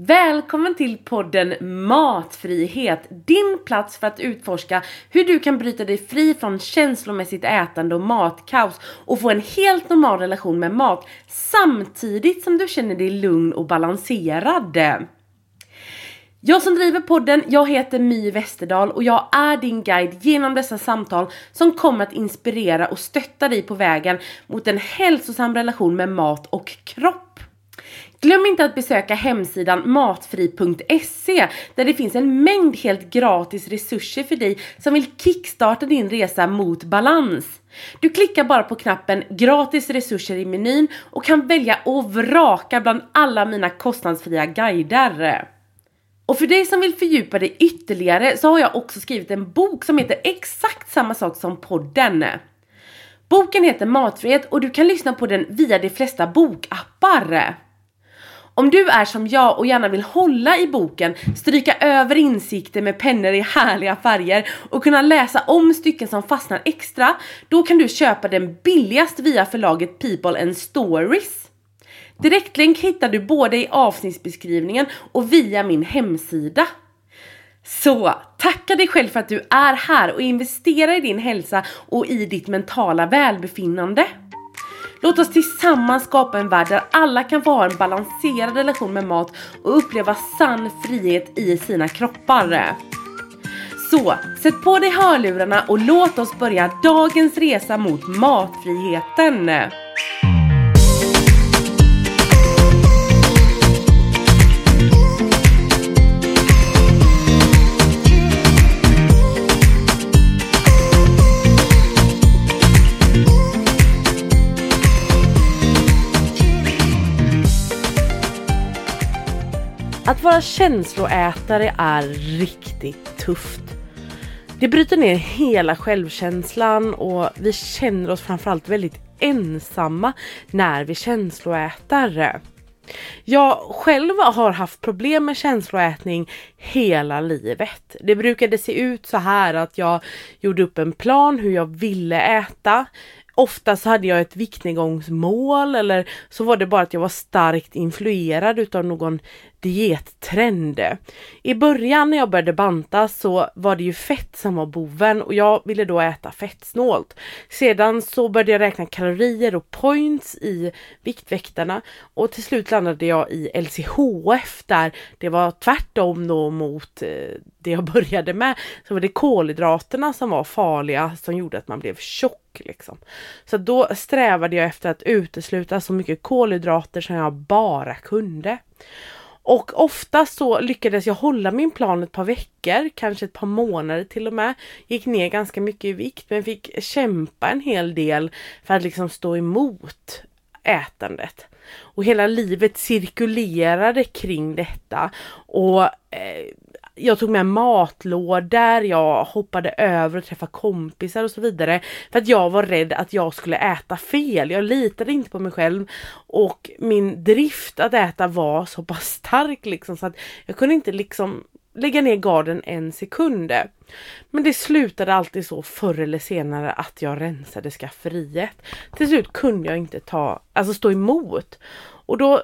Välkommen till podden Matfrihet, din plats för att utforska hur du kan bryta dig fri från känslomässigt ätande och matkaos och få en helt normal relation med mat samtidigt som du känner dig lugn och balanserad. Jag som driver podden, jag heter My Westerdahl och jag är din guide genom dessa samtal som kommer att inspirera och stötta dig på vägen mot en hälsosam relation med mat och kropp. Glöm inte att besöka hemsidan matfri.se där det finns en mängd helt gratis resurser för dig som vill kickstarta din resa mot balans. Du klickar bara på knappen gratis resurser i menyn och kan välja och vraka bland alla mina kostnadsfria guider. Och för dig som vill fördjupa dig ytterligare så har jag också skrivit en bok som heter exakt samma sak som podden. Boken heter Matfrihet och du kan lyssna på den via de flesta bokappar. Om du är som jag och gärna vill hålla i boken, stryka över insikter med pennor i härliga färger och kunna läsa om stycken som fastnar extra, då kan du köpa den billigast via förlaget People and Stories. Direktlänk hittar du både i avsnittsbeskrivningen och via min hemsida. Så tacka dig själv för att du är här och investerar i din hälsa och i ditt mentala välbefinnande. Låt oss tillsammans skapa en värld där alla kan få ha en balanserad relation med mat och uppleva sann frihet i sina kroppar. Så, sätt på dig hörlurarna och låt oss börja dagens resa mot matfriheten. Att vara känsloätare är riktigt tufft. Det bryter ner hela självkänslan och vi känner oss framförallt väldigt ensamma när vi känsloätare. Jag själv har haft problem med känsloätning hela livet. Det brukade se ut så här att jag gjorde upp en plan hur jag ville äta. Ofta så hade jag ett viktnedgångsmål eller så var det bara att jag var starkt influerad utav någon diettrend. I början när jag började banta så var det ju fett som var boven och jag ville då äta fettsnålt. Sedan så började jag räkna kalorier och points i Viktväktarna och till slut landade jag i LCHF där det var tvärtom då mot eh, det jag började med. Så var det kolhydraterna som var farliga som gjorde att man blev tjock liksom. Så då strävade jag efter att utesluta så mycket kolhydrater som jag bara kunde. Och ofta så lyckades jag hålla min plan ett par veckor, kanske ett par månader till och med. Gick ner ganska mycket i vikt men fick kämpa en hel del för att liksom stå emot ätandet. Och hela livet cirkulerade kring detta och eh, jag tog med matlådor, jag hoppade över och träffade kompisar och så vidare. För att jag var rädd att jag skulle äta fel. Jag litade inte på mig själv och min drift att äta var så pass stark liksom så att jag kunde inte liksom lägga ner garden en sekund. Men det slutade alltid så förr eller senare att jag rensade skafferiet. Till slut kunde jag inte ta, alltså stå emot. Och då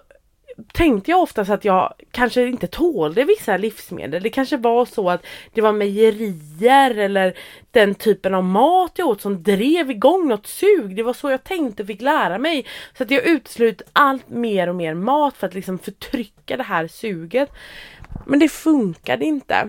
tänkte jag oftast att jag kanske inte tålde vissa livsmedel. Det kanske var så att det var mejerier eller den typen av mat jag åt som drev igång något sug. Det var så jag tänkte och fick lära mig. Så att jag uteslöt allt mer och mer mat för att liksom förtrycka det här suget. Men det funkade inte.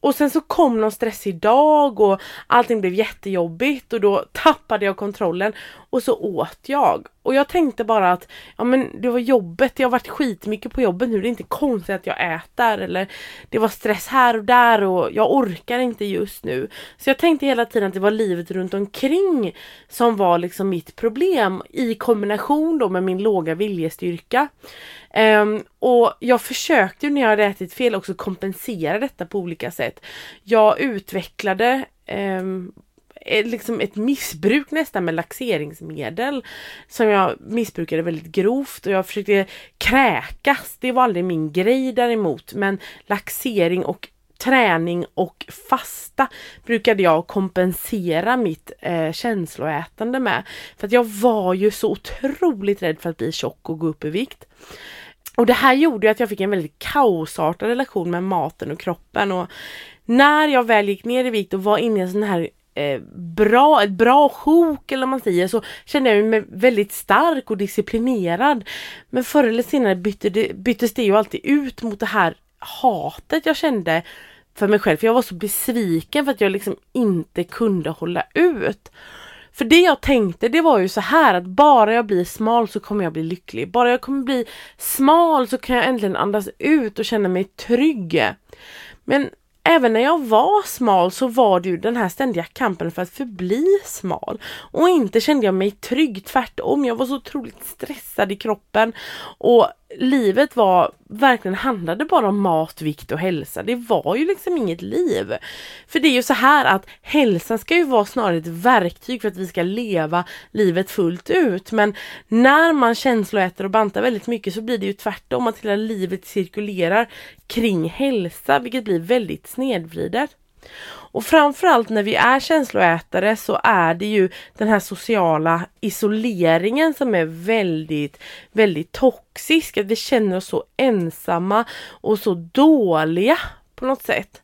Och sen så kom någon stressig dag och allting blev jättejobbigt och då tappade jag kontrollen och så åt jag. Och jag tänkte bara att ja men det var jobbet, jag har varit skitmycket på jobbet nu, det är inte konstigt att jag äter eller det var stress här och där och jag orkar inte just nu. Så jag tänkte hela tiden att det var livet runt omkring som var liksom mitt problem i kombination då med min låga viljestyrka. Um, och jag försökte när jag hade ätit fel också kompensera detta på olika sätt. Jag utvecklade um, liksom ett missbruk nästan med laxeringsmedel som jag missbrukade väldigt grovt och jag försökte kräkas. Det var aldrig min grej däremot men laxering och träning och fasta brukade jag kompensera mitt eh, känsloätande med. För att jag var ju så otroligt rädd för att bli tjock och gå upp i vikt. Och det här gjorde att jag fick en väldigt kaosartad relation med maten och kroppen och när jag väl gick ner i vikt och var inne i en sån här eh, bra, ett bra sjok eller vad man säger så kände jag mig väldigt stark och disciplinerad. Men förr eller senare bytte det, byttes det ju alltid ut mot det här hatet jag kände för mig själv. För jag var så besviken för att jag liksom inte kunde hålla ut. För det jag tänkte det var ju så här att bara jag blir smal så kommer jag bli lycklig. Bara jag kommer bli smal så kan jag äntligen andas ut och känna mig trygg. Men även när jag var smal så var det ju den här ständiga kampen för att förbli smal. Och inte kände jag mig trygg, tvärtom. Jag var så otroligt stressad i kroppen och livet var verkligen handlade bara om mat, vikt och hälsa. Det var ju liksom inget liv. För det är ju så här att hälsan ska ju vara snarare ett verktyg för att vi ska leva livet fullt ut. Men när man känsloäter och bantar väldigt mycket så blir det ju tvärtom att hela livet cirkulerar kring hälsa, vilket blir väldigt snedvridet. Och framförallt när vi är känsloätare så är det ju den här sociala isoleringen som är väldigt, väldigt toxisk. Att vi känner oss så ensamma och så dåliga på något sätt.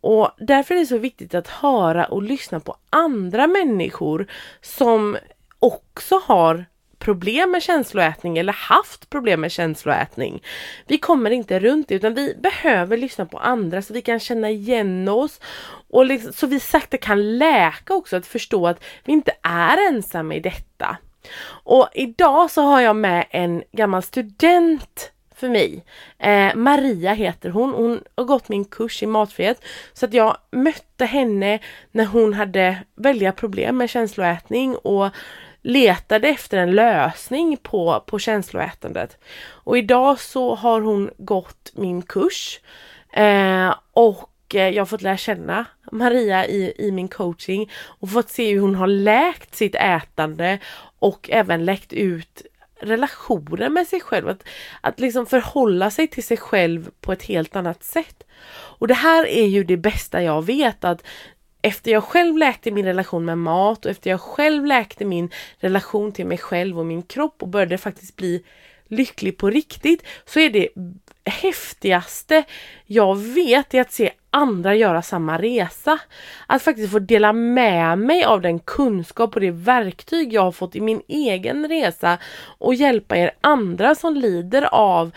Och därför är det så viktigt att höra och lyssna på andra människor som också har problem med känsloätning eller haft problem med känsloätning. Vi kommer inte runt det utan vi behöver lyssna på andra så vi kan känna igen oss och liksom, så vi sakta kan läka också att förstå att vi inte är ensamma i detta. Och idag så har jag med en gammal student för mig. Eh, Maria heter hon. Hon har gått min kurs i matfrihet. Så att jag mötte henne när hon hade väldiga problem med känsloätning och letade efter en lösning på, på känsloätandet. Och idag så har hon gått min kurs eh, och eh, jag har fått lära känna Maria i, i min coaching och fått se hur hon har läkt sitt ätande och även läkt ut relationer med sig själv. Att, att liksom förhålla sig till sig själv på ett helt annat sätt. Och det här är ju det bästa jag vet att efter jag själv läkte min relation med mat och efter jag själv läkte min relation till mig själv och min kropp och började faktiskt bli lycklig på riktigt så är det häftigaste jag vet är att se andra göra samma resa. Att faktiskt få dela med mig av den kunskap och det verktyg jag har fått i min egen resa och hjälpa er andra som lider av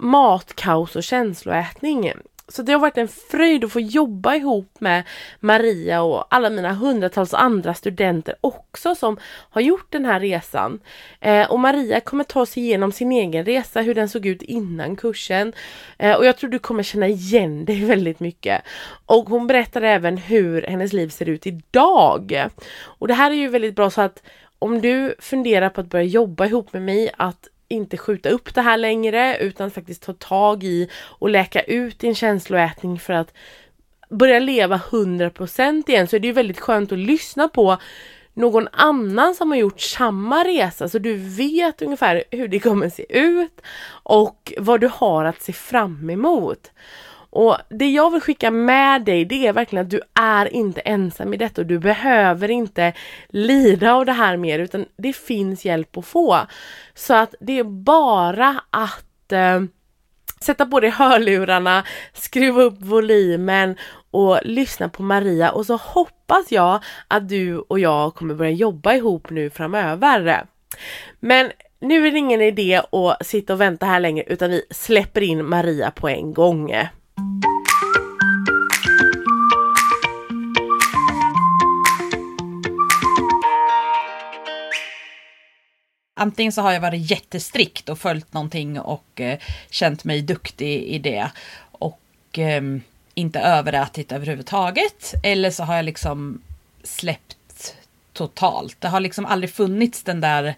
matkaos och känsloätning. Så det har varit en fröjd att få jobba ihop med Maria och alla mina hundratals andra studenter också som har gjort den här resan. Eh, och Maria kommer ta sig igenom sin egen resa, hur den såg ut innan kursen. Eh, och jag tror du kommer känna igen dig väldigt mycket. Och hon berättar även hur hennes liv ser ut idag. Och det här är ju väldigt bra så att om du funderar på att börja jobba ihop med mig, att inte skjuta upp det här längre utan faktiskt ta tag i och läka ut din känsloätning för att börja leva 100% igen så är det ju väldigt skönt att lyssna på någon annan som har gjort samma resa så du vet ungefär hur det kommer se ut och vad du har att se fram emot. Och det jag vill skicka med dig det är verkligen att du är inte ensam i detta och du behöver inte lida av det här mer utan det finns hjälp att få. Så att det är bara att eh, sätta på dig hörlurarna, skruva upp volymen och lyssna på Maria och så hoppas jag att du och jag kommer börja jobba ihop nu framöver. Men nu är det ingen idé att sitta och vänta här längre utan vi släpper in Maria på en gång. Antingen så har jag varit jättestrikt och följt någonting och eh, känt mig duktig i det. Och eh, inte överätit överhuvudtaget. Eller så har jag liksom släppt totalt. Det har liksom aldrig funnits den där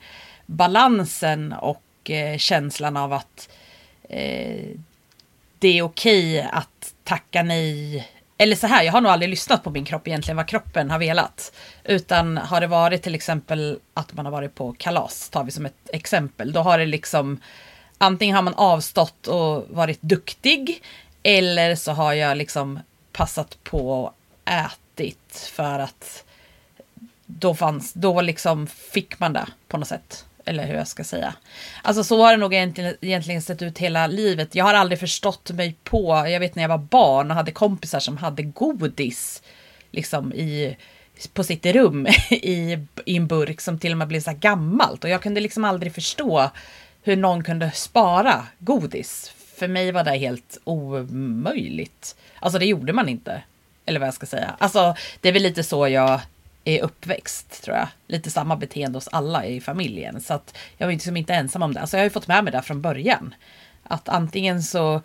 balansen och eh, känslan av att eh, det är okej att tacka nej. Eller så här, jag har nog aldrig lyssnat på min kropp egentligen vad kroppen har velat. Utan har det varit till exempel att man har varit på kalas, tar vi som ett exempel. Då har det liksom antingen har man avstått och varit duktig. Eller så har jag liksom passat på och ätit för att då fanns, då liksom fick man det på något sätt. Eller hur jag ska säga. Alltså så har det nog egentligen, egentligen sett ut hela livet. Jag har aldrig förstått mig på, jag vet när jag var barn och hade kompisar som hade godis liksom i, på sitt rum i, i en burk som till och med blev så här gammalt. Och jag kunde liksom aldrig förstå hur någon kunde spara godis. För mig var det helt omöjligt. Alltså det gjorde man inte. Eller vad jag ska säga. Alltså det är väl lite så jag är uppväxt tror jag. Lite samma beteende hos alla i familjen. Så att jag var liksom inte ensam om det. Alltså jag har ju fått med mig det från början. Att antingen så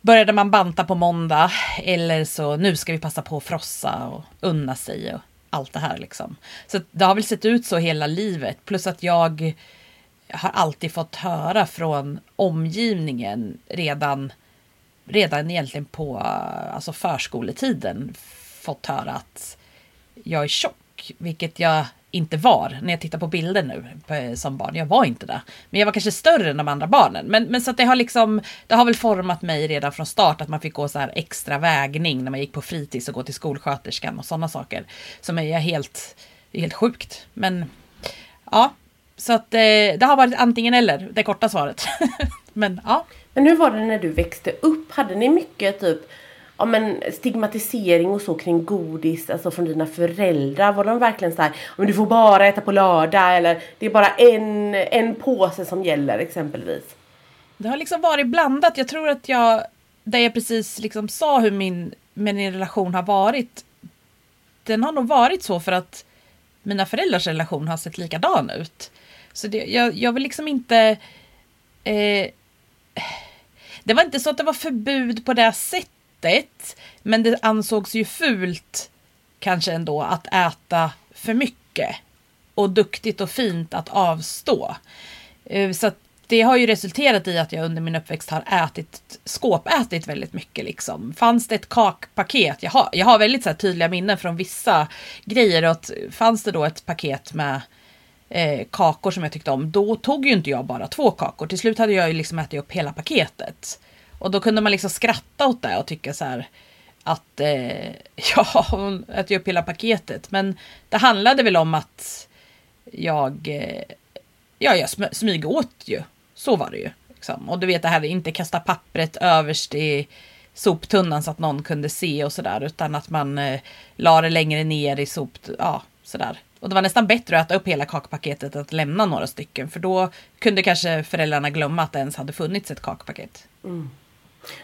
började man banta på måndag eller så nu ska vi passa på att frossa och unna sig och allt det här liksom. Så det har väl sett ut så hela livet. Plus att jag har alltid fått höra från omgivningen redan, redan egentligen på alltså förskoletiden fått höra att jag är tjock, vilket jag inte var när jag tittar på bilder nu eh, som barn. Jag var inte det. Men jag var kanske större än de andra barnen. Men, men så att det har liksom, det har väl format mig redan från start att man fick gå så här extra vägning när man gick på fritids och gå till skolsköterskan och sådana saker. Som är helt, helt sjukt. Men ja, så att eh, det har varit antingen eller, det korta svaret. men ja. Men hur var det när du växte upp? Hade ni mycket typ ja, men stigmatisering och så kring godis alltså från dina föräldrar? Var de verkligen så här, men du får bara äta på lördag eller det är bara en, en påse som gäller exempelvis? Det har liksom varit blandat. Jag tror att jag, där jag precis liksom sa hur min, min relation har varit, den har nog varit så för att mina föräldrars relation har sett likadan ut. Så det, jag, jag vill liksom inte... Eh, det var inte så att det var förbud på det sättet. Men det ansågs ju fult kanske ändå att äta för mycket. Och duktigt och fint att avstå. Eh, så så det har ju resulterat i att jag under min uppväxt har ätit, skåpätit väldigt mycket liksom. Fanns det ett kakpaket, jag har, jag har väldigt så tydliga minnen från vissa grejer. Och att fanns det då ett paket med eh, kakor som jag tyckte om, då tog ju inte jag bara två kakor. Till slut hade jag ju liksom ätit upp hela paketet. Och då kunde man liksom skratta åt det och tycka så här att eh, ja, hon äter upp hela paketet. Men det handlade väl om att jag, eh, ja, jag sm smyg åt ju. Så var det ju. Liksom. Och du vet det här, inte kasta pappret överst i soptunnan så att någon kunde se och sådär. Utan att man eh, la det längre ner i sop, ja sådär. Och det var nästan bättre att äta upp hela kakpaketet än att lämna några stycken. För då kunde kanske föräldrarna glömma att det ens hade funnits ett kakpaket. Mm.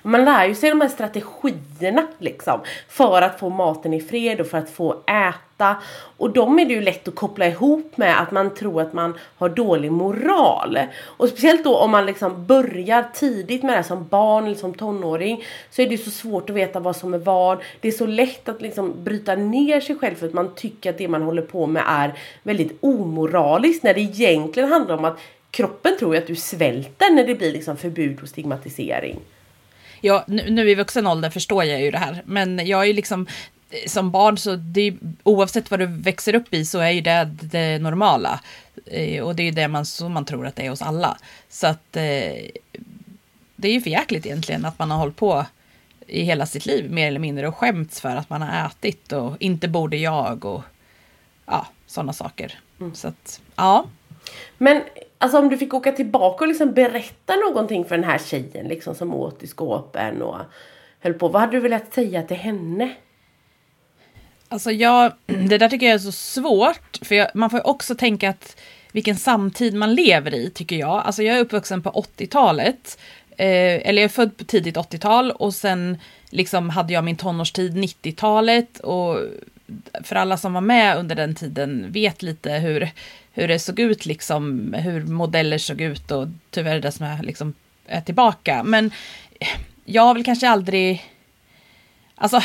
Man lär ju sig de här strategierna liksom. För att få maten i fred och för att få äta. Och de är det ju lätt att koppla ihop med att man tror att man har dålig moral. Och speciellt då om man liksom börjar tidigt med det här som barn eller som tonåring. Så är det så svårt att veta vad som är vad. Det är så lätt att liksom bryta ner sig själv för att man tycker att det man håller på med är väldigt omoraliskt. När det egentligen handlar om att kroppen tror att du svälter när det blir liksom förbud och stigmatisering ja, nu, nu i vuxen ålder förstår jag ju det här, men jag är ju liksom som barn så det, oavsett vad du växer upp i så är ju det det normala. Eh, och det är ju det man, som man tror att det är hos alla. Så att eh, det är ju för jäkligt egentligen att man har hållit på i hela sitt liv mer eller mindre och skämts för att man har ätit och inte borde jag och ja, sådana saker. Mm. Så att, ja. Men Alltså om du fick åka tillbaka och liksom berätta någonting för den här tjejen liksom som åt i skåpen och höll på. Vad hade du velat säga till henne? Alltså jag, det där tycker jag är så svårt. För jag, man får ju också tänka att vilken samtid man lever i tycker jag. Alltså jag är uppvuxen på 80-talet. Eh, eller jag är född på tidigt 80-tal och sen liksom hade jag min tonårstid 90-talet. Och för alla som var med under den tiden vet lite hur hur det såg ut, liksom, hur modeller såg ut och tyvärr det som är, liksom, är tillbaka. Men jag har väl kanske aldrig... Alltså,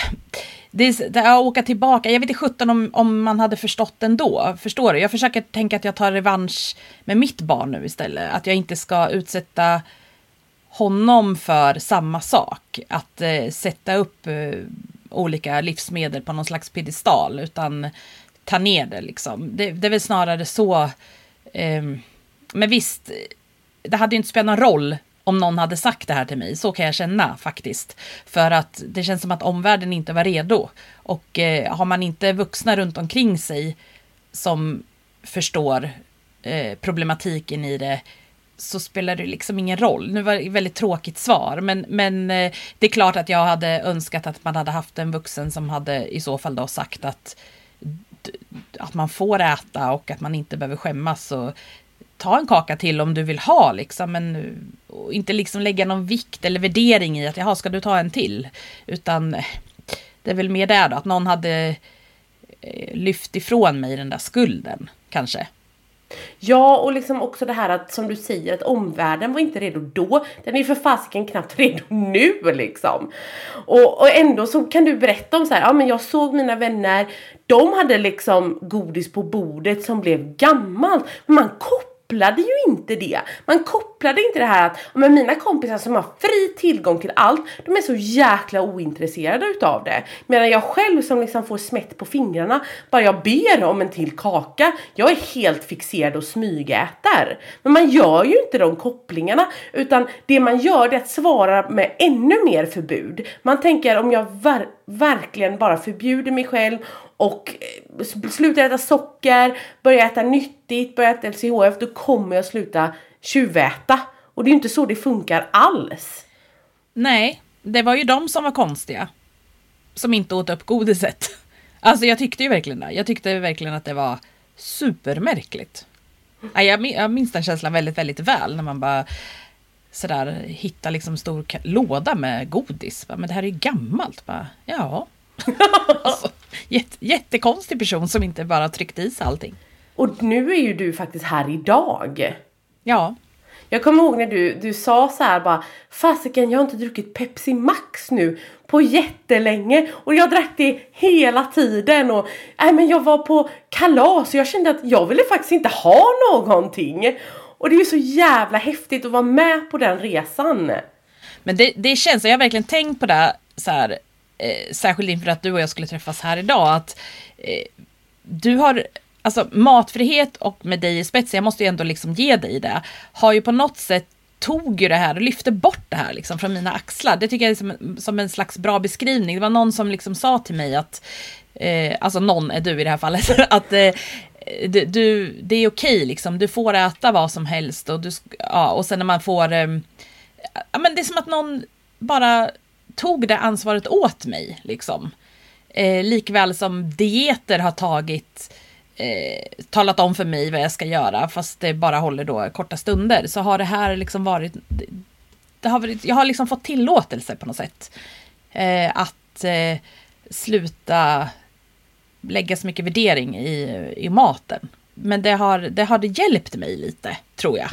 det, det att åka tillbaka, jag vet inte sjutton om, om man hade förstått ändå. Förstår du? Jag försöker tänka att jag tar revansch med mitt barn nu istället. Att jag inte ska utsätta honom för samma sak. Att eh, sätta upp eh, olika livsmedel på någon slags piedestal. Utan ta ner det liksom. Det, det är väl snarare så. Eh, men visst, det hade ju inte spelat någon roll om någon hade sagt det här till mig. Så kan jag känna faktiskt. För att det känns som att omvärlden inte var redo. Och eh, har man inte vuxna runt omkring sig som förstår eh, problematiken i det så spelar det liksom ingen roll. Nu var det ett väldigt tråkigt svar, men, men eh, det är klart att jag hade önskat att man hade haft en vuxen som hade i så fall då sagt att, att man får äta och att man inte behöver skämmas. Och ta en kaka till om du vill ha liksom, men inte liksom lägga någon vikt eller värdering i att jaha, ska du ta en till? Utan eh, det är väl mer där då, att någon hade eh, lyft ifrån mig den där skulden kanske. Ja, och liksom också det här att som du säger att omvärlden var inte redo då. Den är ju för fasiken knappt redo nu liksom. Och, och ändå så kan du berätta om så här, ja men jag såg mina vänner, de hade liksom godis på bordet som blev gammalt. Men man kopplar kopplade ju inte det. Man kopplade inte det här att men mina kompisar som har fri tillgång till allt, de är så jäkla ointresserade utav det. Medan jag själv som liksom får smätt på fingrarna, bara jag ber om en till kaka, jag är helt fixerad och smygäter. Men man gör ju inte de kopplingarna, utan det man gör är att svara med ännu mer förbud. Man tänker om jag ver verkligen bara förbjuder mig själv och eh, slutar äta socker, börjar äta nyttigt, börjar äta LCHF, då kommer jag sluta tjuväta. Och det är ju inte så det funkar alls. Nej, det var ju de som var konstiga. Som inte åt upp godiset. Alltså jag tyckte ju verkligen det. Jag tyckte verkligen att det var supermärkligt. Jag minns den känslan väldigt, väldigt väl när man bara sådär hittar liksom stor låda med godis. Men det här är ju gammalt. Bara, ja. alltså, jätt, jättekonstig person som inte bara tryckte i sig allting. Och nu är ju du faktiskt här idag. Ja. Jag kommer ihåg när du, du sa så här bara Fasiken jag har inte druckit Pepsi Max nu på jättelänge och jag drack det hela tiden och nej men jag var på kalas och jag kände att jag ville faktiskt inte ha någonting. Och det är ju så jävla häftigt att vara med på den resan. Men det, det känns, jag har verkligen tänkt på det så här eh, särskilt inför att du och jag skulle träffas här idag, att eh, du har Alltså matfrihet och med dig i spetsen, jag måste ju ändå liksom ge dig det, har ju på något sätt tog ju det här och lyfte bort det här liksom från mina axlar. Det tycker jag är som, som en slags bra beskrivning. Det var någon som liksom sa till mig att, eh, alltså någon är du i det här fallet, att eh, du, du, det är okej liksom, du får äta vad som helst och, du, ja, och sen när man får, eh, ja men det är som att någon bara tog det ansvaret åt mig. Liksom. Eh, likväl som dieter har tagit eh, talat om för mig vad jag ska göra, fast det bara håller då korta stunder, så har det här liksom varit... Det har varit jag har liksom fått tillåtelse på något sätt. Eh, att eh, sluta lägga så mycket värdering i, i maten. Men det har, det har det hjälpt mig lite, tror jag.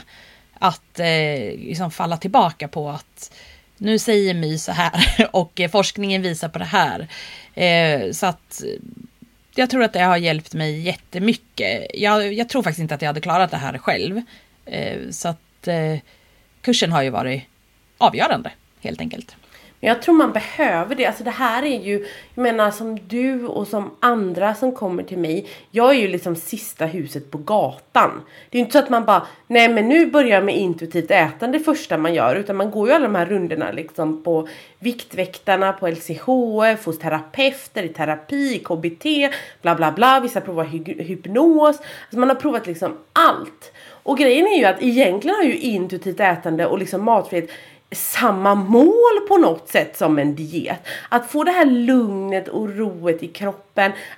Att eh, liksom falla tillbaka på att nu säger My så här och forskningen visar på det här. Eh, så att jag tror att det har hjälpt mig jättemycket. Jag, jag tror faktiskt inte att jag hade klarat det här själv. Eh, så att eh, kursen har ju varit avgörande helt enkelt. Jag tror man behöver det. Alltså det här är ju, jag menar som du och som andra som kommer till mig. Jag är ju liksom sista huset på gatan. Det är ju inte så att man bara, nej men nu börjar jag med intuitivt ätande det första man gör. Utan man går ju alla de här rundorna liksom på Viktväktarna, på LCHF, hos terapeuter, i terapi, KBT, bla bla bla. Vissa provar hy hypnos. Alltså man har provat liksom allt. Och grejen är ju att egentligen har ju intuitivt ätande och liksom matfrihet samma mål på något sätt som en diet. Att få det här lugnet och roet i kroppen,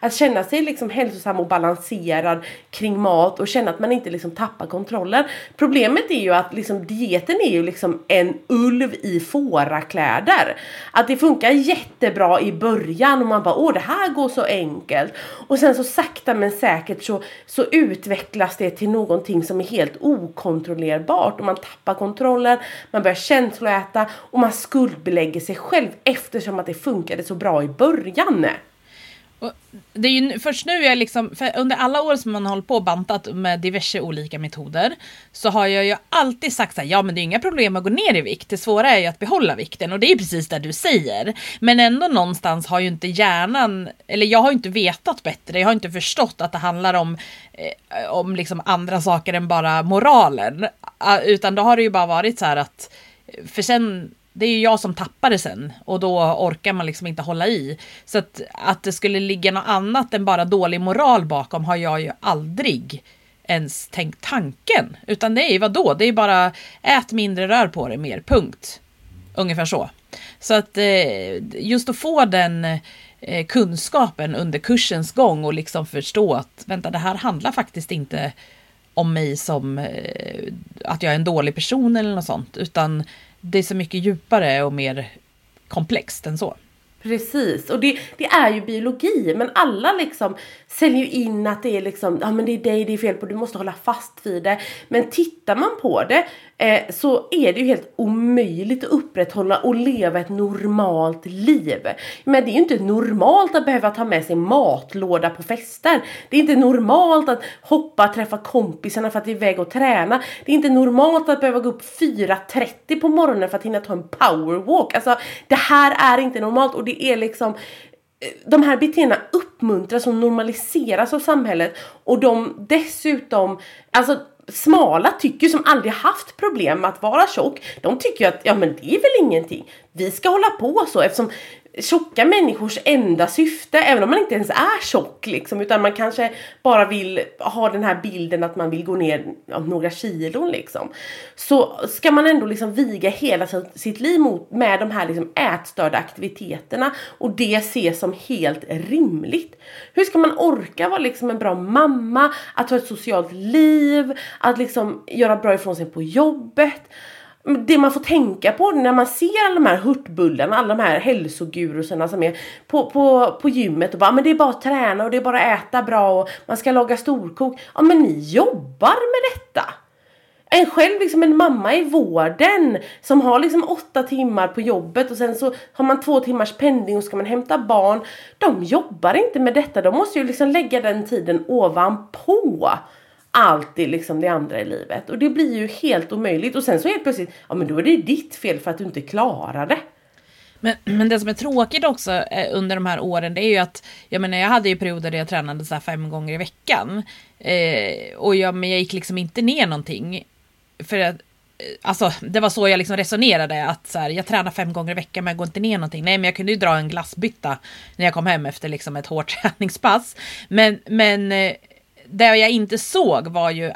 att känna sig liksom hälsosam och balanserad kring mat och känna att man inte liksom tappar kontrollen. Problemet är ju att liksom dieten är ju liksom en ulv i fårakläder. Att det funkar jättebra i början och man bara åh det här går så enkelt. Och sen så sakta men säkert så, så utvecklas det till någonting som är helt okontrollerbart och man tappar kontrollen, man börjar känsloäta och man skuldbelägger sig själv eftersom att det funkade så bra i början. Och det är ju först nu jag liksom, under alla år som man har hållit på och bantat med diverse olika metoder så har jag ju alltid sagt så här, ja men det är inga problem att gå ner i vikt, det svåra är ju att behålla vikten och det är precis det du säger. Men ändå någonstans har ju inte hjärnan, eller jag har inte vetat bättre, jag har inte förstått att det handlar om, eh, om liksom andra saker än bara moralen. Utan då har det ju bara varit så här att för sen, det är ju jag som tappar det sen och då orkar man liksom inte hålla i. Så att, att det skulle ligga något annat än bara dålig moral bakom har jag ju aldrig ens tänkt tanken. Utan det är ju vadå? Det är bara ät mindre, rör på dig mer, punkt. Ungefär så. Så att eh, just att få den eh, kunskapen under kursens gång och liksom förstå att vänta, det här handlar faktiskt inte om mig som eh, att jag är en dålig person eller något sånt, utan det är så mycket djupare och mer komplext än så. Precis, och det, det, är ju biologi men alla liksom säljer ju in att det är liksom, ja men det är dig det är fel på, du måste hålla fast vid det. Men tittar man på det eh, så är det ju helt omöjligt att upprätthålla och leva ett normalt liv. Men det är ju inte normalt att behöva ta med sig matlåda på fester. Det är inte normalt att hoppa, träffa kompisarna för att iväg och träna. Det är inte normalt att behöva gå upp 4.30 på morgonen för att hinna ta en powerwalk. Alltså det här är inte normalt och det är liksom eh, de här beteendena uppmuntras och normaliseras av samhället och de dessutom, alltså smala tycker som aldrig haft problem med att vara tjock, de tycker att ja men det är väl ingenting. Vi ska hålla på så eftersom tjocka människors enda syfte, även om man inte ens är tjock liksom, utan man kanske bara vill ha den här bilden att man vill gå ner några kilon liksom. Så ska man ändå liksom viga hela sitt liv mot, med de här liksom ätstörda aktiviteterna och det ses som helt rimligt. Hur ska man orka vara liksom en bra mamma, att ha ett socialt liv, att liksom göra bra ifrån sig på jobbet? Det man får tänka på när man ser alla de här hurtbullarna, alla de här hälsogurusarna som är på, på, på gymmet och bara men det är bara att träna och det är bara att äta bra och man ska laga storkok. Ja men ni jobbar med detta! En själv, liksom en mamma i vården som har liksom åtta timmar på jobbet och sen så har man två timmars pendling och ska man hämta barn. De jobbar inte med detta, de måste ju liksom lägga den tiden ovanpå alltid liksom det andra i livet. Och det blir ju helt omöjligt. Och sen så helt plötsligt, ja men då är det ditt fel för att du inte klarar det. Men, men det som är tråkigt också eh, under de här åren det är ju att jag menar jag hade ju perioder där jag tränade så fem gånger i veckan. Eh, och jag, men jag gick liksom inte ner någonting. För att eh, Alltså det var så jag liksom resonerade att så här, jag tränar fem gånger i veckan men jag går inte ner någonting. Nej men jag kunde ju dra en glassbytta när jag kom hem efter liksom ett hårt träningspass. Men, men eh, det jag inte såg var ju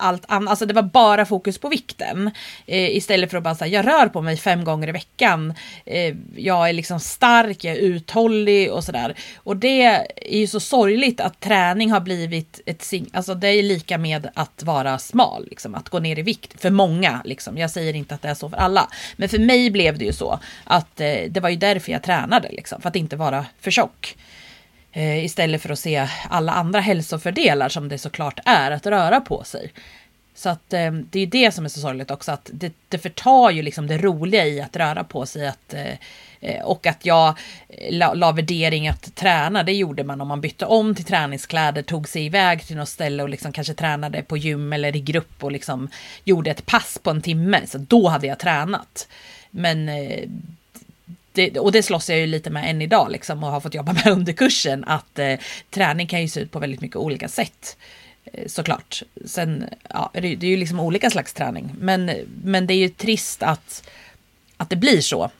allt annat, alltså det var bara fokus på vikten. Eh, istället för att bara säga jag rör på mig fem gånger i veckan. Eh, jag är liksom stark, jag är uthållig och sådär. Och det är ju så sorgligt att träning har blivit ett alltså det är lika med att vara smal, liksom, att gå ner i vikt. För många, liksom. jag säger inte att det är så för alla. Men för mig blev det ju så att eh, det var ju därför jag tränade, liksom, för att inte vara för tjock. Eh, istället för att se alla andra hälsofördelar som det såklart är att röra på sig. Så att eh, det är det som är så sorgligt också, att det, det förtar ju liksom det roliga i att röra på sig. Att, eh, eh och att jag eh, la, la värdering att träna, det gjorde man om man bytte om till träningskläder, tog sig iväg till något ställe och liksom kanske tränade på gym eller i grupp och liksom gjorde ett pass på en timme. Så då hade jag tränat. Men eh, det, och det slåss jag ju lite med än idag liksom och har fått jobba med under kursen att eh, träning kan ju se ut på väldigt mycket olika sätt. Eh, såklart. Sen, ja, det, det är ju liksom olika slags träning. Men, men det är ju trist att, att det blir så.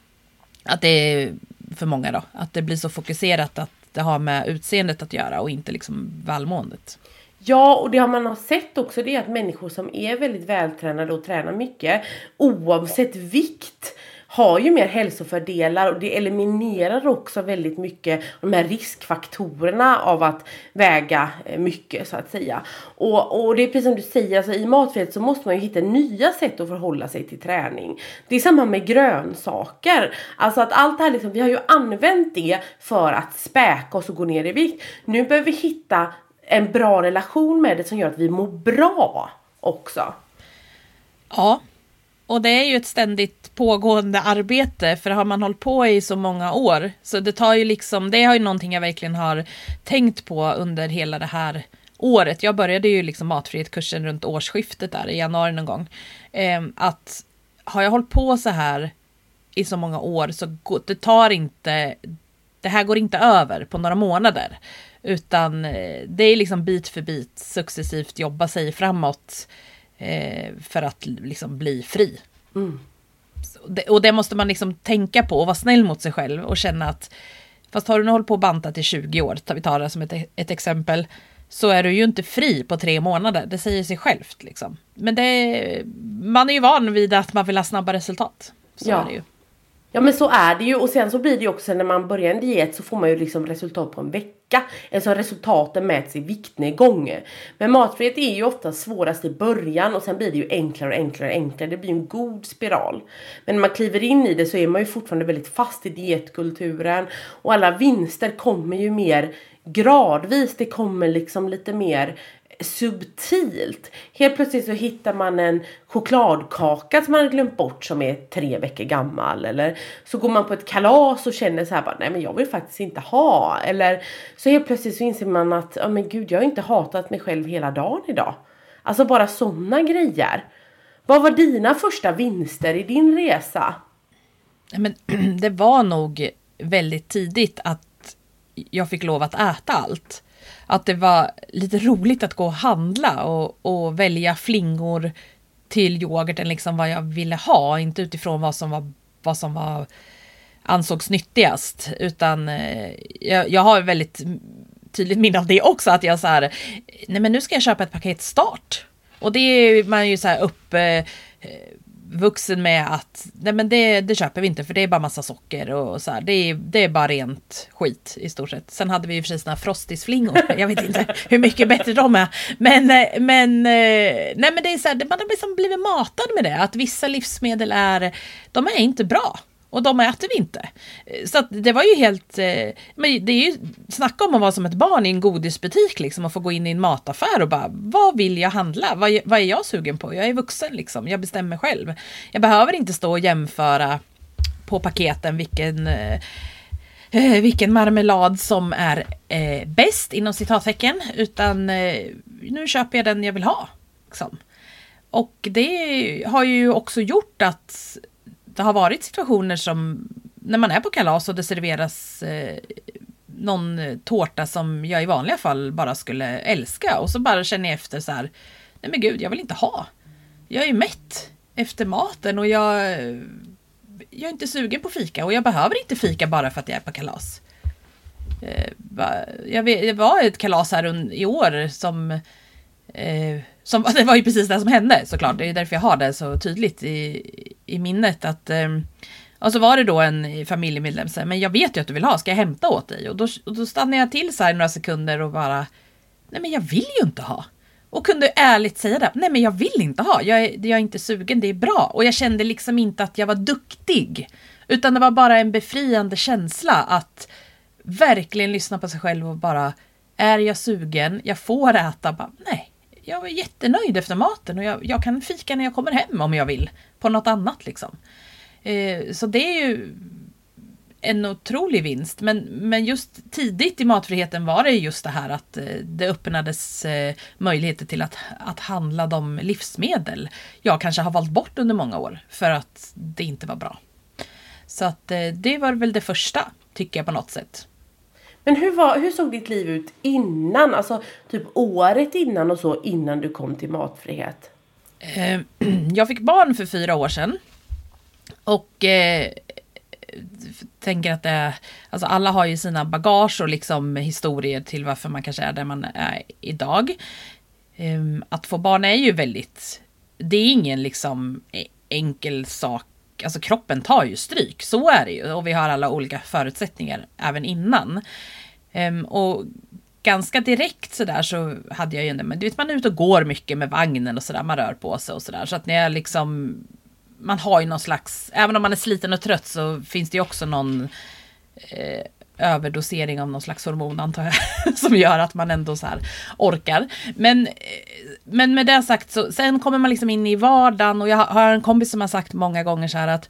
Att det är för många då. Att det blir så fokuserat att det har med utseendet att göra och inte liksom välmåendet. Ja, och det har man har sett också det är att människor som är väldigt vältränade och tränar mycket oavsett vikt har ju mer hälsofördelar och det eliminerar också väldigt mycket de här riskfaktorerna av att väga eh, mycket så att säga. Och, och det är precis som du säger, alltså, i matfrihet så måste man ju hitta nya sätt att förhålla sig till träning. Det är samma med grönsaker. Alltså att allt det här liksom, vi har ju använt det för att späka oss och gå ner i vikt. Nu behöver vi hitta en bra relation med det som gör att vi mår bra också. Ja, och det är ju ett ständigt pågående arbete, för har man hållit på i så många år, så det tar ju liksom, det har ju någonting jag verkligen har tänkt på under hela det här året. Jag började ju liksom matfrihetskursen runt årsskiftet där i januari någon gång. Eh, att har jag hållit på så här i så många år så det tar inte, det här går inte över på några månader. Utan eh, det är liksom bit för bit successivt jobba sig framåt eh, för att liksom bli fri. Mm. Det, och det måste man liksom tänka på och vara snäll mot sig själv och känna att fast har du nu hållit på att banta till 20 år, vi tar det som ett, ett exempel, så är du ju inte fri på tre månader. Det säger sig självt. Liksom. Men det, man är ju van vid att man vill ha snabba resultat. Så Ja. är det ju. Ja men så är det ju och sen så blir det ju också när man börjar en diet så får man ju liksom resultat på en vecka. Alltså resultaten mäts i viktnedgång. Men matfrihet är ju ofta svårast i början och sen blir det ju enklare och enklare och enklare. Det blir en god spiral. Men när man kliver in i det så är man ju fortfarande väldigt fast i dietkulturen och alla vinster kommer ju mer gradvis. Det kommer liksom lite mer subtilt. Helt plötsligt så hittar man en chokladkaka som man har glömt bort som är tre veckor gammal. Eller så går man på ett kalas och känner så här bara, nej men jag vill faktiskt inte ha. Eller så helt plötsligt så inser man att, ja men gud jag har inte hatat mig själv hela dagen idag. Alltså bara sådana grejer. Vad var dina första vinster i din resa? Nej, Men det var nog väldigt tidigt att jag fick lov att äta allt. Att det var lite roligt att gå och handla och, och välja flingor till yoghurten, liksom vad jag ville ha, inte utifrån vad som var, vad som var ansågs nyttigast. Utan eh, jag, jag har väldigt tydligt minne av det också, att jag så här, nej men nu ska jag köpa ett paket start. Och det är man ju så här upp eh, vuxen med att nej men det, det köper vi inte för det är bara massa socker och så här. Det är, det är bara rent skit i stort sett. Sen hade vi ju precis såna här frostisflingor. Jag vet inte hur mycket bättre de är. Men, eh, men, eh, nej men det är så här, man har liksom blivit matad med det. Att vissa livsmedel är, de är inte bra. Och de äter vi inte. Eh, så att det var ju helt... Eh, men det är ju... Snacka om att vara som ett barn i en godisbutik liksom och få gå in i en mataffär och bara vad vill jag handla? Vad, vad är jag sugen på? Jag är vuxen liksom. Jag bestämmer själv. Jag behöver inte stå och jämföra på paketen vilken eh, eh vilken marmelad som är eh, bäst inom citattecken. Utan eh, nu köper jag den jag vill ha. Liksom. Och det har ju också gjort att det har varit situationer som när man är på kalas och det serveras eh, någon tårta som jag i vanliga fall bara skulle älska och så bara känner jag efter så här. Nej men gud, jag vill inte ha. Jag är mätt efter maten och jag, jag är inte sugen på fika och jag behöver inte fika bara för att jag är på kalas. Eh, jag vet, det var ett kalas här i år som Eh, som, det var ju precis det som hände såklart. Det är därför jag har det så tydligt i, i minnet. att eh, Och så var det då en familjemedlem som sa, men jag vet ju att du vill ha, ska jag hämta åt dig? Och då, och då stannade jag till så här några sekunder och bara, nej men jag vill ju inte ha. Och kunde ärligt säga det, nej men jag vill inte ha, jag är, jag är inte sugen, det är bra. Och jag kände liksom inte att jag var duktig. Utan det var bara en befriande känsla att verkligen lyssna på sig själv och bara, är jag sugen, jag får äta, bara, nej. Jag var jättenöjd efter maten och jag, jag kan fika när jag kommer hem om jag vill. På något annat liksom. Eh, så det är ju en otrolig vinst. Men, men just tidigt i matfriheten var det just det här att eh, det öppnades eh, möjligheter till att, att handla de livsmedel jag kanske har valt bort under många år för att det inte var bra. Så att eh, det var väl det första, tycker jag på något sätt. Men hur, var, hur såg ditt liv ut innan? Alltså typ året innan och så innan du kom till matfrihet? Eh, jag fick barn för fyra år sedan. Och eh, tänker att det, alltså alla har ju sina bagage och liksom historier till varför man kanske är där man är idag. Ehm, att få barn är ju väldigt, det är ingen liksom e-, enkel sak. Alltså kroppen tar ju stryk, så är det ju. Och vi har alla olika förutsättningar även innan. Um, och ganska direkt sådär så hade jag ju en, men du vet man är ute och går mycket med vagnen och sådär, man rör på sig och sådär. Så att när jag liksom, man har ju någon slags, även om man är sliten och trött så finns det ju också någon eh, överdosering av någon slags hormon antar jag. som gör att man ändå så här orkar. Men, eh, men med det sagt så sen kommer man liksom in i vardagen och jag har en kompis som har sagt många gånger så här att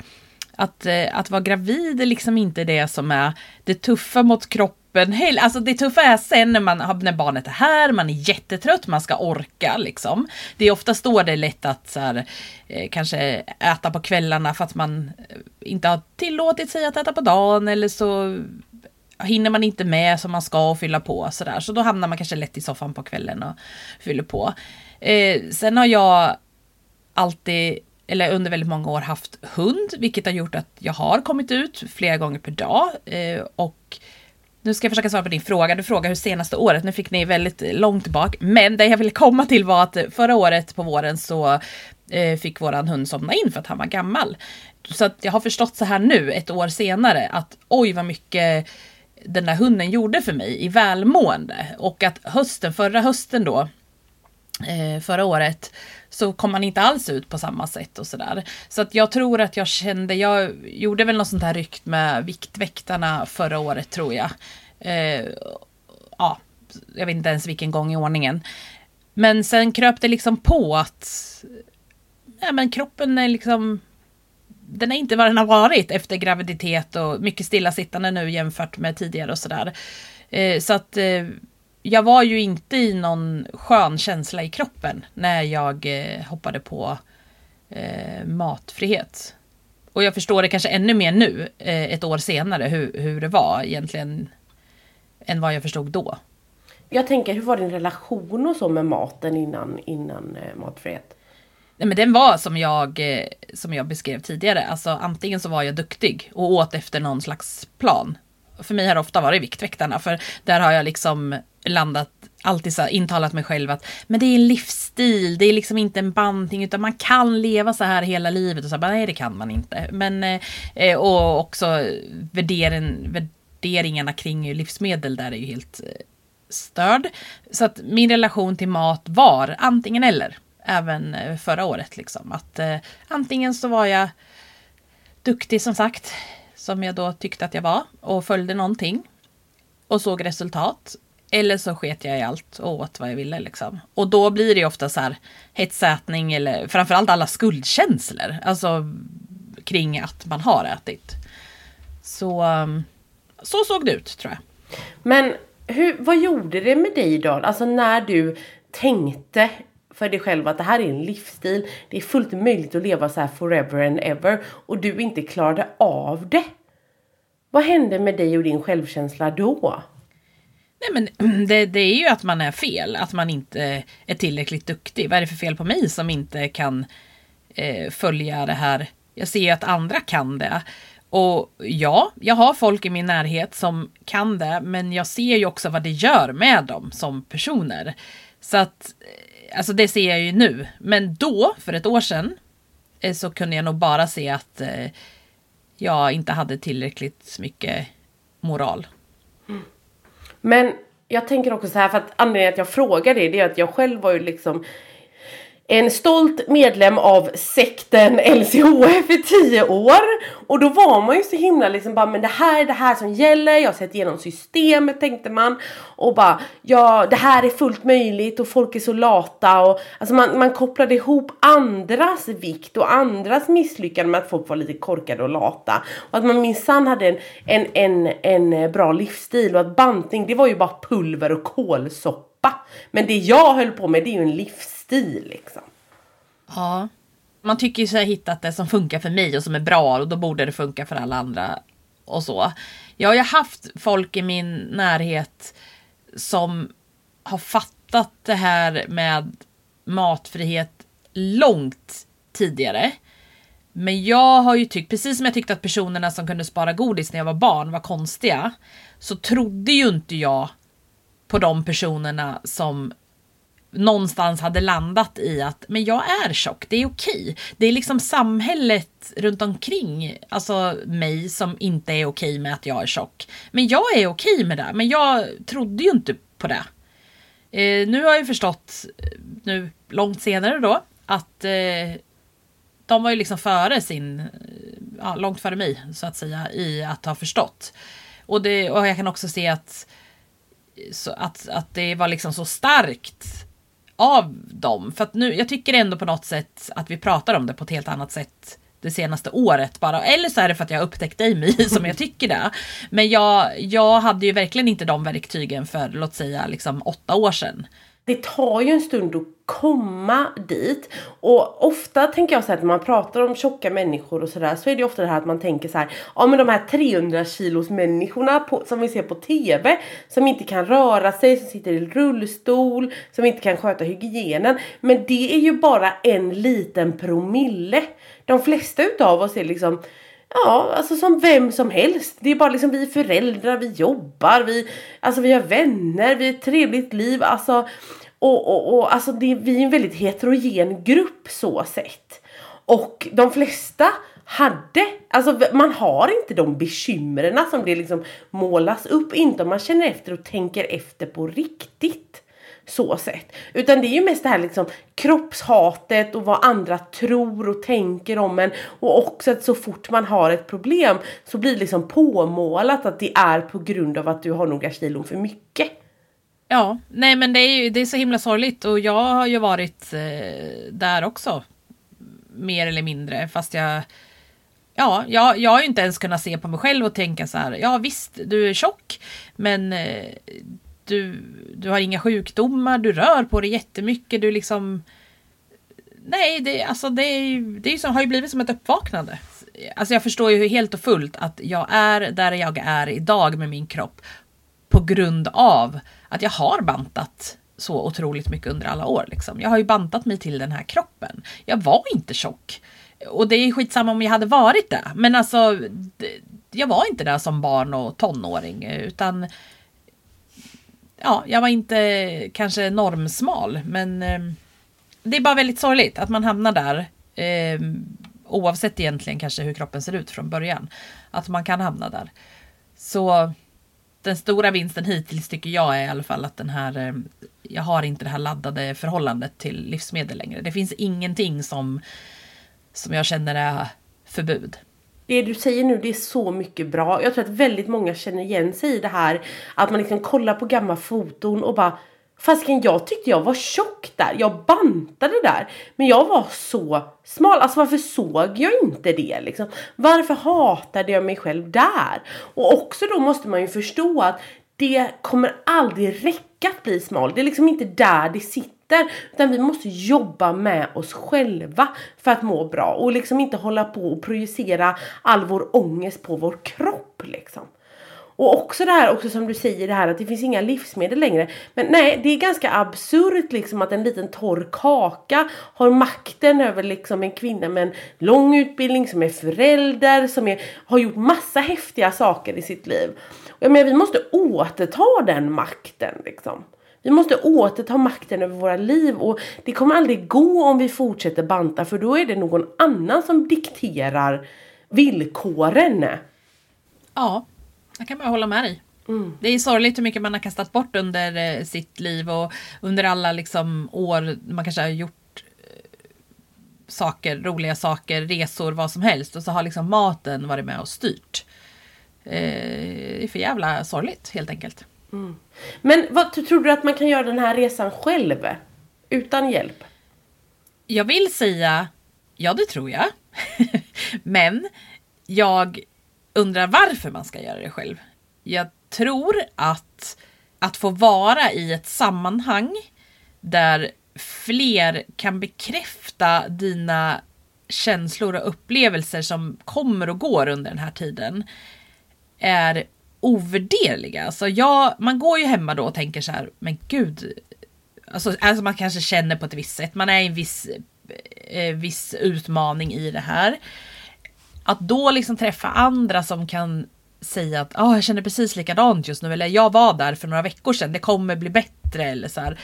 att, eh, att vara gravid är liksom inte det som är det tuffa mot kroppen. Alltså det tuffa är sen när, man, när barnet är här, man är jättetrött, man ska orka liksom. Det är oftast då det är lätt att så här, eh, kanske äta på kvällarna för att man inte har tillåtit sig att äta på dagen eller så hinner man inte med som man ska och fylla på sådär. Så då hamnar man kanske lätt i soffan på kvällen och fyller på. Eh, sen har jag alltid, eller under väldigt många år haft hund, vilket har gjort att jag har kommit ut flera gånger per dag. Eh, och nu ska jag försöka svara på din fråga. Du frågar hur senaste året, nu fick ni väldigt långt bak. Men det jag ville komma till var att förra året på våren så eh, fick våran hund somna in för att han var gammal. Så att jag har förstått så här nu, ett år senare, att oj vad mycket den där hunden gjorde för mig i välmående. Och att hösten, förra hösten då, eh, förra året, så kom han inte alls ut på samma sätt och sådär. Så att jag tror att jag kände, jag gjorde väl något sånt här rykt med Viktväktarna förra året tror jag. Eh, ja, jag vet inte ens vilken gång i ordningen. Men sen kröp det liksom på att ja, men kroppen är liksom den är inte vad den har varit efter graviditet och mycket stillasittande nu jämfört med tidigare och sådär. Eh, så att eh, jag var ju inte i någon skön känsla i kroppen när jag eh, hoppade på matfrihet. Och jag förstår det kanske ännu mer nu, ett år senare, hur, hur det var egentligen än vad jag förstod då. Jag tänker, hur var din relation och så med maten innan, innan matfrihet? Nej, men den var som jag, eh, som jag beskrev tidigare. Alltså antingen så var jag duktig och åt efter någon slags plan. För mig har det ofta varit Viktväktarna, för där har jag liksom landat, alltid så intalat mig själv att men det är en livsstil, det är liksom inte en bantning utan man kan leva så här hela livet. Och så bara, nej det kan man inte. Men, eh, eh, och också värdering, värderingarna kring livsmedel där är ju helt störd. Så att min relation till mat var antingen eller. Även eh, förra året liksom. Att eh, antingen så var jag duktig som sagt, som jag då tyckte att jag var och följde någonting och såg resultat. Eller så sket jag i allt och åt vad jag ville liksom. Och då blir det ofta så här hetsätning eller framförallt alla skuldkänslor. Alltså kring att man har ätit. Så, ehm, så såg det ut tror jag. Men hur, vad gjorde det med dig då? Alltså när du tänkte för dig själv att det här är en livsstil. Det är fullt möjligt att leva så här forever and ever och du inte klarade av det. Vad hände med dig och din självkänsla då? Nej men det, det, är ju att man är fel, att man inte är tillräckligt duktig. Vad är det för fel på mig som inte kan eh, följa det här? Jag ser ju att andra kan det. Och ja, jag har folk i min närhet som kan det, men jag ser ju också vad det gör med dem som personer. Så att, eh, alltså det ser jag ju nu. Men då, för ett år sedan, eh, så kunde jag nog bara se att eh, jag inte hade tillräckligt mycket moral. Mm. Men jag tänker också så här för att anledningen att jag frågar det, det är att jag själv var ju liksom en stolt medlem av sekten LCHF i tio år. Och då var man ju så himla liksom bara men det här är det här som gäller, jag har sett igenom systemet tänkte man. Och bara ja det här är fullt möjligt och folk är så lata och alltså man, man kopplade ihop andras vikt och andras misslyckande med att folk var lite korkade och lata. Och att man minsann hade en, en, en, en bra livsstil och att bantning det var ju bara pulver och kolsoppa. Men det jag höll på med det är ju en livsstil stil liksom. Ja. Man tycker sig ha hittat det som funkar för mig och som är bra och då borde det funka för alla andra och så. Jag har ju haft folk i min närhet som har fattat det här med matfrihet långt tidigare. Men jag har ju tyckt, precis som jag tyckte att personerna som kunde spara godis när jag var barn var konstiga, så trodde ju inte jag på de personerna som någonstans hade landat i att men jag är tjock, det är okej. Det är liksom samhället runt omkring, alltså mig som inte är okej med att jag är tjock. Men jag är okej med det, men jag trodde ju inte på det. Eh, nu har jag förstått, eh, nu långt senare då, att eh, de var ju liksom före sin, eh, ja, långt före mig så att säga, i att ha förstått. Och, det, och jag kan också se att, så att, att det var liksom så starkt av dem. För att nu, jag tycker ändå på något sätt att vi pratar om det på ett helt annat sätt det senaste året bara. Eller så är det för att jag upptäckte Amy som jag tycker det. Men jag, jag hade ju verkligen inte de verktygen för låt säga liksom åtta år sedan. Det tar ju en stund att komma dit. Och ofta tänker jag så här att när man pratar om tjocka människor och sådär så är det ofta det här att man tänker så här. Ja men de här 300 kilos människorna på, som vi ser på TV som inte kan röra sig, som sitter i rullstol, som inte kan sköta hygienen. Men det är ju bara en liten promille. De flesta utav oss är liksom Ja, alltså som vem som helst. Det är bara liksom vi föräldrar, vi jobbar, vi, alltså vi har vänner, vi har ett trevligt liv. Alltså, och, och, och alltså det, vi är en väldigt heterogen grupp så sett. Och de flesta hade, alltså man har inte de bekymren som det liksom målas upp. Inte om man känner efter och tänker efter på riktigt så sätt. Utan det är ju mest det här liksom kroppshatet och vad andra tror och tänker om en. Och också att så fort man har ett problem så blir det liksom påmålat att det är på grund av att du har några kilon för mycket. Ja, nej men det är ju det är så himla sorgligt och jag har ju varit eh, där också. Mer eller mindre fast jag Ja, jag, jag har ju inte ens kunnat se på mig själv och tänka så här. Ja visst, du är tjock, men eh, du, du har inga sjukdomar, du rör på dig jättemycket, du liksom... Nej, det, alltså det, är, det är som, har ju blivit som ett uppvaknande. Alltså jag förstår ju helt och fullt att jag är där jag är idag med min kropp på grund av att jag har bantat så otroligt mycket under alla år. Liksom. Jag har ju bantat mig till den här kroppen. Jag var inte tjock. Och det är skitsamma om jag hade varit det. Men alltså, jag var inte där som barn och tonåring. Utan ja, jag var inte kanske normsmal, men eh, det är bara väldigt sorgligt att man hamnar där. Eh, oavsett egentligen kanske hur kroppen ser ut från början. Att man kan hamna där. Så den stora vinsten hittills tycker jag är i alla fall att den här, ehm, jag har inte det här laddade förhållandet till livsmedel längre. Det finns ingenting som, som jag känner är förbud det du säger nu det är så mycket bra. Jag tror att väldigt många känner igen sig i det här. Att man liksom kollar på gamla foton och bara Fasiken jag tyckte jag var tjock där. Jag bantade där. Men jag var så smal. Alltså varför såg jag inte det liksom? Varför hatade jag mig själv där? Och också då måste man ju förstå att det kommer aldrig räcka att bli smal. Det är liksom inte där det sitter efter. Utan vi måste jobba med oss själva för att må bra. Och liksom inte hålla på och projicera all vår ångest på vår kropp liksom. Och också det här också som du säger det här att det finns inga livsmedel längre. Men nej, det är ganska absurt liksom att en liten torr kaka har makten över liksom en kvinna med en lång utbildning som är förälder, som är, har gjort massa häftiga saker i sitt liv. Jag menar, vi måste återta den makten liksom. Vi måste återta makten över våra liv och det kommer aldrig gå om vi fortsätter banta för då är det någon annan som dikterar villkoren. Ja, jag kan bara hålla med dig. Mm. Det är sorgligt hur mycket man har kastat bort under eh, sitt liv och under alla liksom, år man kanske har gjort eh, saker, roliga saker, resor, vad som helst och så har liksom maten varit med och styrt. Eh, det är för jävla sorgligt helt enkelt. Mm. Men vad tror du att man kan göra den här resan själv? Utan hjälp? Jag vill säga ja, det tror jag. Men jag undrar varför man ska göra det själv. Jag tror att att få vara i ett sammanhang där fler kan bekräfta dina känslor och upplevelser som kommer och går under den här tiden är ovärderliga. Alltså jag, man går ju hemma då och tänker så här, men gud. Alltså, alltså man kanske känner på ett visst sätt, man är i en viss, eh, viss utmaning i det här. Att då liksom träffa andra som kan säga att oh, jag känner precis likadant just nu eller jag var där för några veckor sedan, det kommer bli bättre eller så här.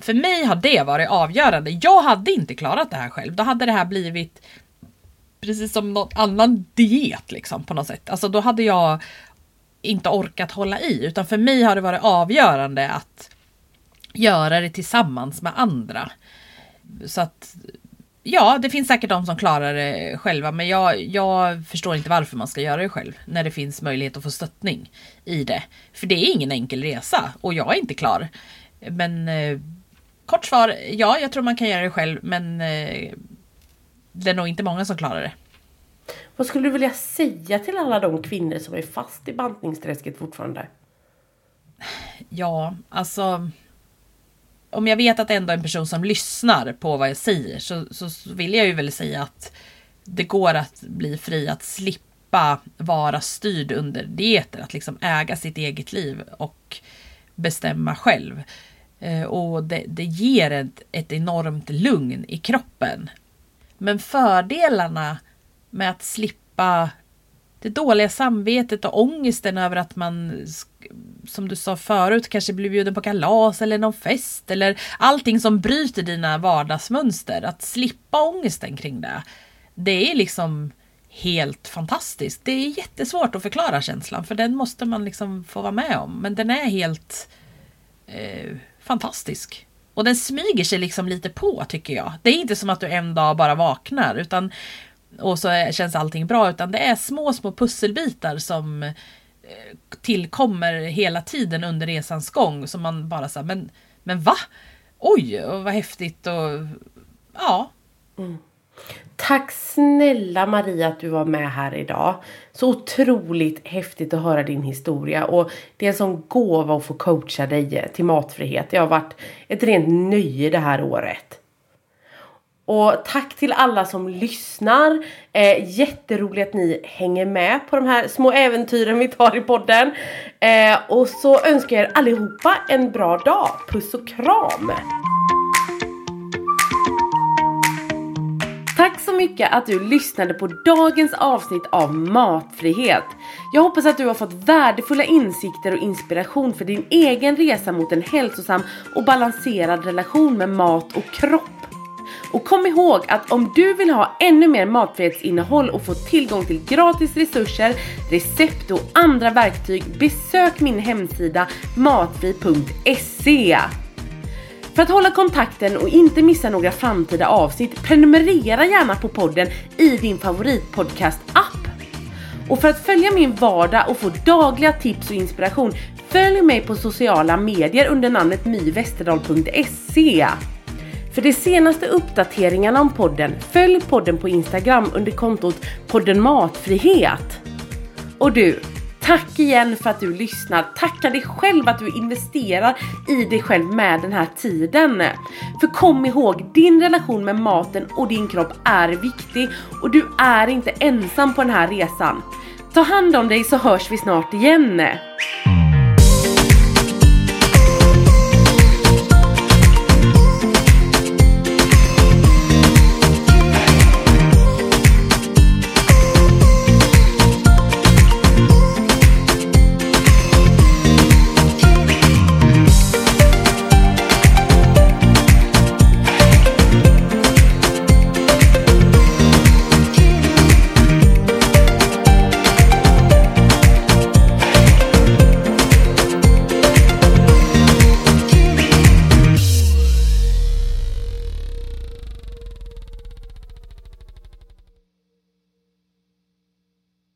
För mig har det varit avgörande. Jag hade inte klarat det här själv. Då hade det här blivit precis som någon annan diet liksom på något sätt. Alltså då hade jag inte orkat hålla i. Utan för mig har det varit avgörande att göra det tillsammans med andra. Så att ja, det finns säkert de som klarar det själva, men jag, jag förstår inte varför man ska göra det själv när det finns möjlighet att få stöttning i det. För det är ingen enkel resa och jag är inte klar. Men eh, kort svar, ja, jag tror man kan göra det själv, men eh, det är nog inte många som klarar det. Vad skulle du vilja säga till alla de kvinnor som är fast i bantningsträsket fortfarande? Ja, alltså. Om jag vet att det ändå är en person som lyssnar på vad jag säger så, så vill jag ju väl säga att det går att bli fri att slippa vara styrd under dieter. Att liksom äga sitt eget liv och bestämma själv. Eh, och det, det ger ett, ett enormt lugn i kroppen. Men fördelarna med att slippa det dåliga samvetet och ångesten över att man, som du sa förut, kanske blir bjuden på kalas eller någon fest eller allting som bryter dina vardagsmönster. Att slippa ångesten kring det. Det är liksom helt fantastiskt. Det är jättesvårt att förklara känslan för den måste man liksom få vara med om. Men den är helt eh, fantastisk. Och den smyger sig liksom lite på tycker jag. Det är inte som att du en dag bara vaknar utan och så känns allting bra utan det är små små pusselbitar som eh, tillkommer hela tiden under resans gång som man bara säger men, men va? Oj, vad häftigt och ja. Mm. Tack snälla Maria att du var med här idag. Så otroligt häftigt att höra din historia och det är en sån gåva att få coacha dig till matfrihet. Det har varit ett rent nöje det här året. Och tack till alla som lyssnar. Eh, jätteroligt att ni hänger med på de här små äventyren vi tar i podden. Eh, och så önskar jag er allihopa en bra dag. Puss och kram! Tack så mycket att du lyssnade på dagens avsnitt av Matfrihet. Jag hoppas att du har fått värdefulla insikter och inspiration för din egen resa mot en hälsosam och balanserad relation med mat och kropp. Och kom ihåg att om du vill ha ännu mer matfrihetsinnehåll och få tillgång till gratis resurser, recept och andra verktyg, besök min hemsida matfri.se. För att hålla kontakten och inte missa några framtida avsnitt, prenumerera gärna på podden i din favoritpodcast-app. Och för att följa min vardag och få dagliga tips och inspiration, följ mig på sociala medier under namnet myvesterdal.se. För de senaste uppdateringarna om podden, följ podden på Instagram under kontot podden Matfrihet. Och du, Tack igen för att du lyssnar. Tacka dig själv att du investerar i dig själv med den här tiden. För kom ihåg, din relation med maten och din kropp är viktig och du är inte ensam på den här resan. Ta hand om dig så hörs vi snart igen.